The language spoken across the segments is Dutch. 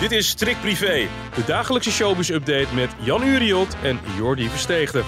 Dit is Strik Privé, de dagelijkse showbiz-update met Jan Uriot en Jordi Versteegde.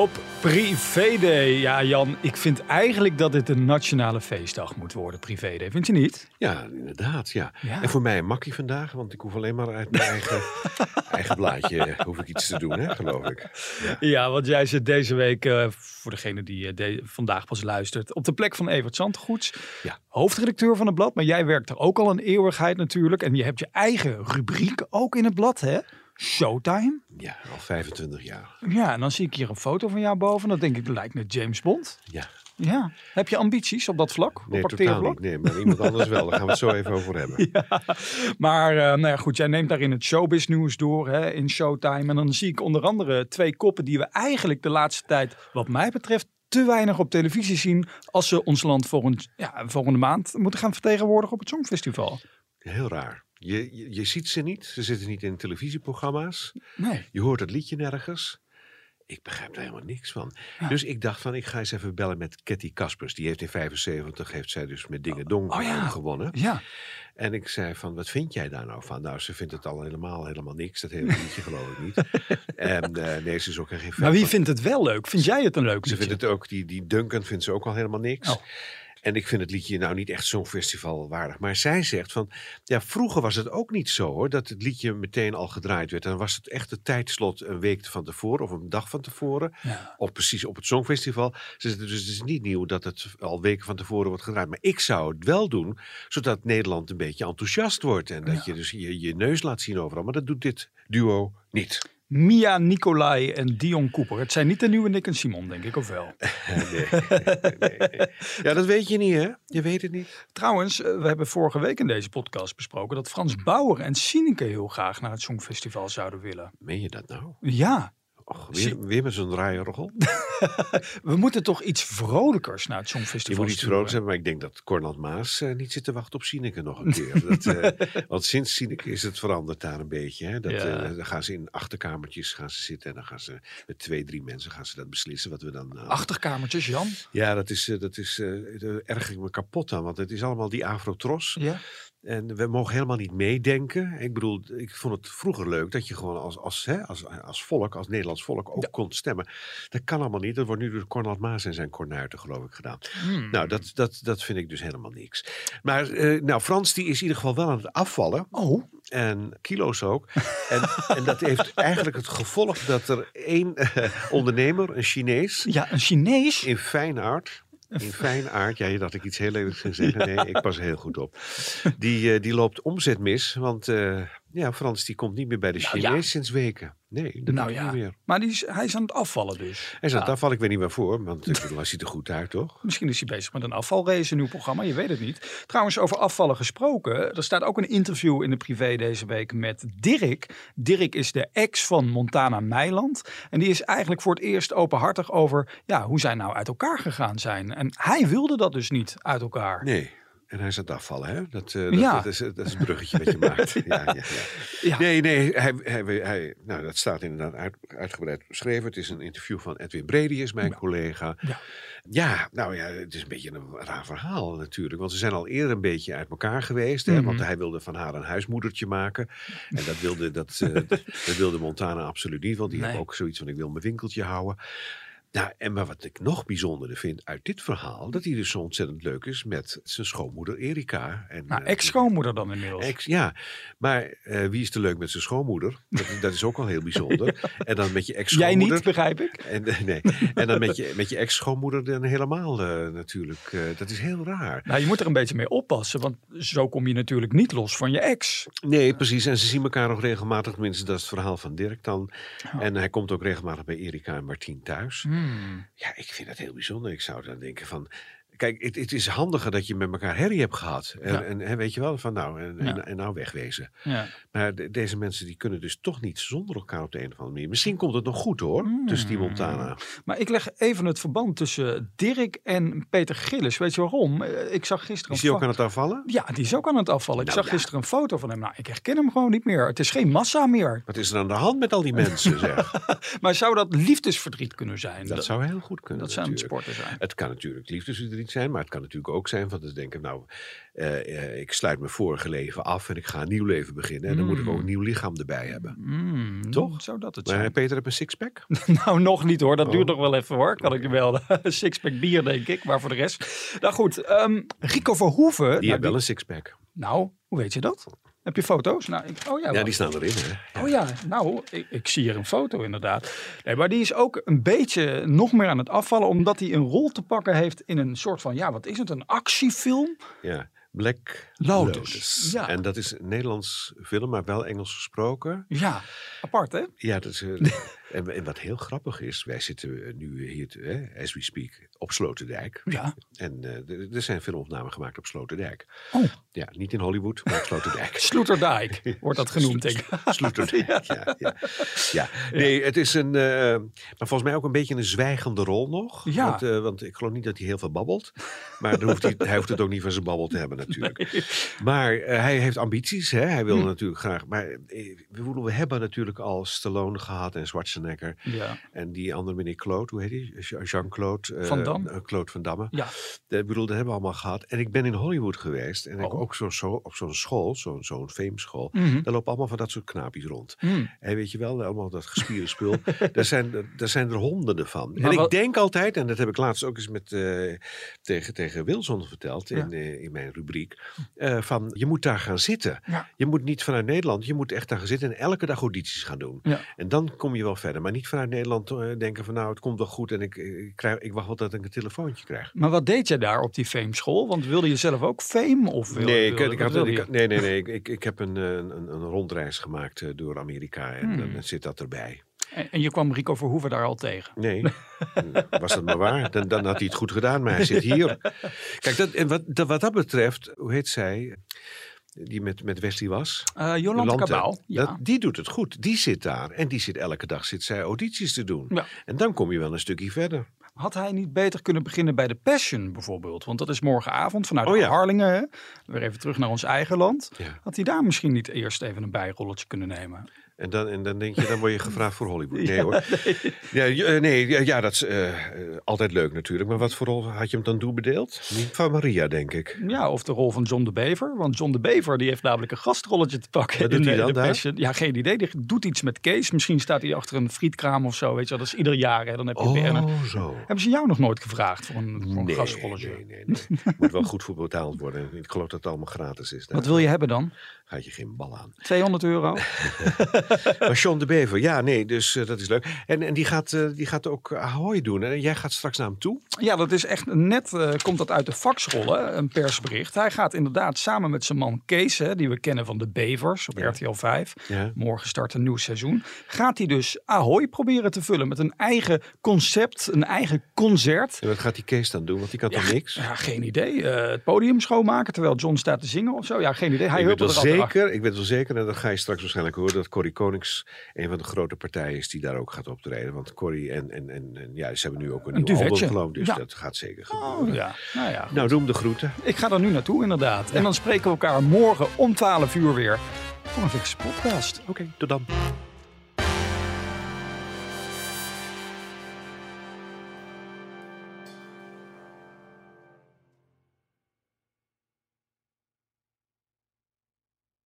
Op Privéday. Ja, Jan, ik vind eigenlijk dat dit een nationale feestdag moet worden, Privéday. Vind je niet? Ja, inderdaad, ja. Ja. En voor mij een makkie vandaag, want ik hoef alleen maar uit mijn eigen, eigen blaadje eh, hoef ik iets te doen, hè, geloof ik. Ja. Ja, want jij zit deze week, eh, voor degene die eh, de- vandaag pas luistert, op de plek van Evert Zandgoeds. Ja. Hoofdredacteur van het blad, maar jij werkt er ook al een eeuwigheid natuurlijk. En je hebt je eigen rubriek ook in het blad, hè? Showtime. ja, al 25 jaar. Ja, en dan zie ik hier een foto van jou boven. Dan denk ik, dat lijkt net James Bond. Ja, Ja. Heb je ambities op dat vlak? nee, op totaal niet. Nee, maar iemand anders wel. Daar gaan we het zo even over hebben. Ja, maar eh, nou ja, goed, jij neemt daarin het showbiz nieuws door hè, in Showtime. En dan zie ik onder andere twee koppen die we eigenlijk de laatste tijd, wat mij betreft, te weinig op televisie zien als ze ons land volgend, ja, volgende maand moeten gaan vertegenwoordigen op het Songfestival. Heel raar. Je, je, je ziet ze niet. Ze zitten niet in televisieprogramma's. Nee. Je hoort het liedje nergens. Ik begrijp er helemaal niks van. Dus ik dacht van, ik ga eens even bellen met Cathy Kaspers. Die heeft in 75, heeft zij dus met Dingen Dong Oh ja. gewonnen. Ja, En ik zei van, wat vind jij daar nou van? Nou, ze vindt het al helemaal, helemaal niks. Dat hele liedje geloof ik niet. En eh, nee, ze is ook geen fan maar wie van. vindt het wel leuk? Vind jij het een leuk Ze liedje? vindt het ook, die, die Duncan vindt ze ook al helemaal niks. Oh. En ik vind het liedje nou niet echt zo'n festival waardig. Maar zij zegt van, ja, vroeger was het ook niet zo hoor, dat het liedje meteen al gedraaid werd. Dan was het echt het tijdslot een week van tevoren of een dag van tevoren. Ja. Of precies op het Songfestival. Ze zegt, dus het is niet nieuw dat het al weken van tevoren wordt gedraaid. Maar ik zou het wel doen, zodat Nederland een beetje enthousiast wordt. En dat je dus je, je neus laat zien overal. Maar dat doet dit duo niet. Mia Nicolai en Dion Cooper. Het zijn niet de nieuwe Nick en Simon, denk ik, of wel? Nee, nee, nee. Ja, dat weet je niet hè? Je weet het niet. Trouwens, eh, we hebben vorige week in deze podcast besproken dat Frans Bauer en Sineke heel graag naar het Songfestival zouden willen. Meen je dat nou? Ja, Och, weer, weer met zo'n draaiorgel? we moeten toch iets vrolijkers naar het Je Songfestival moet iets vrolijks hebben, maar ik denk dat Cornel Maas eh, niet zit te wachten op Sineke nog een keer. dat, eh, want sinds Sineke is het veranderd daar een beetje. Hè? Dat, Ja. eh, dan gaan ze in achterkamertjes gaan ze zitten en dan gaan ze met twee, drie mensen gaan ze dat beslissen wat we dan... Achterkamertjes, Jan. ja, dat is, dat is erg ik me kapot aan, want het is allemaal die afrotros. Ja. En we mogen helemaal niet meedenken. Ik bedoel, ik vond het vroeger leuk dat je gewoon als, als, hè, als, als volk, als Nederlands volk ook kon stemmen. Dat kan allemaal niet. Dat wordt nu door Cornel Maas en zijn kornuiten geloof ik gedaan. Hmm. Nou, dat, dat, dat vind ik dus helemaal niks. Maar eh, nou, Frans die is in ieder geval wel aan het afvallen. Oh, En kilo's ook. En, en dat heeft eigenlijk het gevolg dat er één eh, ondernemer, een Chinees, ja, een Chinees. in aard. In fijn aard, ja, je dacht ik iets heel lelijks ging zeggen. Nee, ik pas heel goed op. Die, eh, die loopt omzet mis, want eh, ja, Frans die komt niet meer bij de Nou, Chinees ja. sinds weken. Nee, dat Nou ja, niet meer. maar die is, hij is aan het afvallen dus. Hij zegt, daar val ik weer niet meer voor, want ik bedoel, hij ziet er goed uit, toch? Misschien is hij bezig met een afvalrace, een nieuw programma, je weet het niet. Trouwens, over afvallen gesproken, er staat ook een interview in de privé deze week met Dirk. Dirk is de ex van Montana Meiland. En die is eigenlijk voor het eerst openhartig over ja, hoe zij nou uit elkaar gegaan zijn. En hij wilde dat dus niet uit elkaar. Nee. En hij het afvallen, hè? Dat, eh, dat, Ja. dat, is, dat is het bruggetje wat je maakt. Ja, ja, ja. Nee, nee, hij, hij, hij, nou, dat staat inderdaad uit, uitgebreid beschreven. Het is een interview van Edwin Brady, is mijn collega. Ja. Ja, nou ja, het is een beetje een raar verhaal natuurlijk. Want ze zijn al eerder een beetje uit elkaar geweest. Hè? Mhm. Want hij wilde van haar een huismoedertje maken. En dat wilde, dat, eh, dat wilde Montana absoluut niet. Want die Nee. heeft ook zoiets van, ik wil mijn winkeltje houden. Nou, en maar wat ik nog bijzonderder vind uit dit verhaal... dat hij dus zo ontzettend leuk is met zijn schoonmoeder Erika. En, Nou, eh, ex-schoonmoeder dan inmiddels. Ex, ja, maar eh, wie is er leuk met zijn schoonmoeder? Dat, dat is ook al heel bijzonder. En dan met je Jij ex-schoonmoeder. niet, begrijp ik. En, eh, nee. en dan met je, met je ex-schoonmoeder dan helemaal natuurlijk. dat is heel raar. Nou, je moet er een beetje mee oppassen, want zo kom je natuurlijk niet los van je ex. Nee, precies. En ze zien elkaar nog regelmatig. Tenminste, dat is het verhaal van Dirk dan. En hij komt ook regelmatig bij Erika en Martien thuis. Hmm. Hmm. Ja, ik vind dat heel bijzonder. Ik zou dan denken van... Kijk, het, het is handiger dat je met elkaar herrie hebt gehad. En, Ja. en, en weet je wel, van nou, en, Ja. en, nou wegwezen. Ja. Maar de- deze mensen die kunnen dus toch niet zonder elkaar op de een of andere manier. Misschien komt het nog goed hoor, tussen die Hmm. Montana. Maar ik leg even het verband tussen Dirk en Peter Gillis. Weet je waarom? Eh, Ik zag gisteren Is die een ook aan het afvallen? Ja, die is ook aan het afvallen. Ik Nou zag gisteren een foto van hem. Nou, ik herken hem gewoon niet meer. Het is geen massa meer. Wat is er aan de hand met al die mensen zeg? Maar zou dat liefdesverdriet kunnen zijn? Dat zou heel goed kunnen dat zou een sporten zijn. Het kan natuurlijk liefdesverdriet zijn, maar het kan natuurlijk ook zijn van te denken, nou, eh, eh, ik sluit mijn vorige leven af en ik ga een nieuw leven beginnen. En dan moet ik ook een nieuw lichaam erbij hebben. Mm, Toch? Zou dat het Maar zijn? Peter heeft een sixpack? Nou, nog niet hoor. Dat Oh. duurt nog wel even hoor. Kan ik je melden. Sixpack bier, denk ik. Maar voor de rest. Nou goed, ehm, Rico Verhoeven. Die nou, heeft wel een sixpack. nou, hoe weet je dat? Heb je foto's? Nou, ik, oh ja, Ja, die staan erin hè. Oh ja, nou, ik, ik zie hier een foto inderdaad. Nee, maar die is ook een beetje nog meer aan het afvallen, omdat hij een rol te pakken heeft in een soort van, ja, wat is het, een actiefilm? Ja, Black Lotus. Lotus. Ja. En dat is een Nederlands film, maar wel Engels gesproken. Ja, apart hè? Ja, dat is, eh, en, en wat heel grappig is, wij zitten eh, nu hier, hè, as we speak, op Sloterdijk. Ja. En eh, er- zijn filmopnamen gemaakt op Sloterdijk. Oh. Ja, niet in Hollywood, maar op Sloterdijk. Sloeterdijk wordt dat genoemd, denk ik. Sloterdijk, ja. Ja, ja. Nee, het is een, eh, maar volgens mij ook een beetje een zwijgende rol nog. Ja. Want, want ik geloof niet dat hij heel veel babbelt. Maar dan hoeft hij, hij hoeft het ook niet van zijn babbel te hebben natuurlijk. Maar hij heeft ambities, hè? hij wil Hm. natuurlijk graag. Maar we hebben natuurlijk al Stallone gehad en Schwarzenegger. Ja. En die andere meneer Claude, hoe heet hij? Jean- Jean-Claude. eh, Van Damme. eh, Claude van Damme. Ja. De, ik bedoel, dat hebben we allemaal gehad. En ik ben in Hollywood geweest. En ik Oh. ook zo, zo, op zo'n school, zo'n zo'n fameschool. Mhm. Daar lopen allemaal van dat soort knaapjes rond. Mm. En weet je wel, allemaal dat gespierde spul. daar, zijn, daar zijn er honderden van. Maar en ik denk altijd, en dat heb ik laatst ook eens met, eh, tegen, tegen Wilson verteld in, in mijn rubriek. van, je moet daar gaan zitten. Ja. Je moet niet vanuit Nederland, je moet echt daar gaan zitten en elke dag audities gaan doen. Ja. En dan kom je wel verder. Maar niet vanuit Nederland eh, denken van, nou, het komt wel goed en ik, ik, krijg, ik wacht wel dat ik een telefoontje krijg. Maar wat deed jij daar op die fame school? Want wilde je zelf ook fame? Of wilde, Nee, ik, wilde- ik, wat had, wilde ik, nee, nee, nee. Ik, ik, ik heb een, eh, een, een, rondreis gemaakt eh, door Amerika en Hmm. dan zit dat erbij. En, en je kwam Rico Verhoeven daar al tegen? Nee, was dat maar waar. Dan, dan had hij het goed gedaan, maar hij zit hier. Kijk, dat, en wat, dat, wat dat betreft, hoe heet zij? Die met, met Wesley was. Jolante. Cabau. Ja. Dat, die doet het goed. Die zit daar. En die zit elke dag zit zij audities te doen. Ja. En dan kom je wel een stukje verder. Had hij niet beter kunnen beginnen bij de Passion bijvoorbeeld? Want dat is morgenavond vanuit Oh ja. Harlingen. Hè? Weer even terug naar ons eigen land. Had hij daar misschien niet eerst even een bijrolletje kunnen nemen? En dan, en dan denk je, dan word je gevraagd voor Hollywood. Nee hoor. Ja, je- eh, nee, ja, ja, dat is eh, eh, altijd leuk natuurlijk. Maar wat voor rol had je hem dan toebedeeld? Van Maria, denk ik. Ja, of de rol van John de Bever. Want John de Bever die heeft namelijk een gastrolletje te pakken. Wat doet hij dan de daar? Ja, geen idee. Die doet iets met Kees. Misschien staat hij achter een frietkraam of zo. Weet je. Dat is ieder jaar. Hè. Dan heb je weer. Oh, zo. Hebben ze jou nog nooit gevraagd voor een, voor een Nee, gastrolletje? nee, nee, nee. Moet wel goed voor betaald worden. Ik geloof dat het allemaal gratis is. Daar Wat wil je hebben dan? Gaat je geen bal aan. 200 euro? Maar de Bever, ja, nee, dus eh, dat is leuk. En, en die, gaat, eh, die gaat ook Ahoy doen. En jij gaat straks naar hem toe. Ja, dat is echt net, eh, komt dat uit de faxrollen, een persbericht. Hij gaat inderdaad samen met zijn man Kees, hè, die we kennen van de Bevers op Ja. RTL 5. Ja. Morgen start een nieuw seizoen. Gaat hij dus Ahoy proberen te vullen met een eigen concept, een eigen concert. En wat gaat die Kees dan doen? Want die kan toch niks? Ja, geen idee. Het podium schoonmaken terwijl John staat te zingen of zo. Ja, geen idee. Hij huppelt er altijd zeker, ik weet wel zeker, en dat ga je straks waarschijnlijk horen, dat Corrie Konings een van de grote partijen is die daar ook gaat optreden. Want Corrie en, en, en, en ja, ze hebben nu ook een, Een nieuw album geloof dus Ja. dat gaat zeker achter. gebeuren. Oh, ja. Nou ja, Nou, doe hem de groeten. ik ga er nu naartoe inderdaad. En dan spreken we elkaar morgen om 12 uur weer voor een fikse podcast. Oké, tot dan.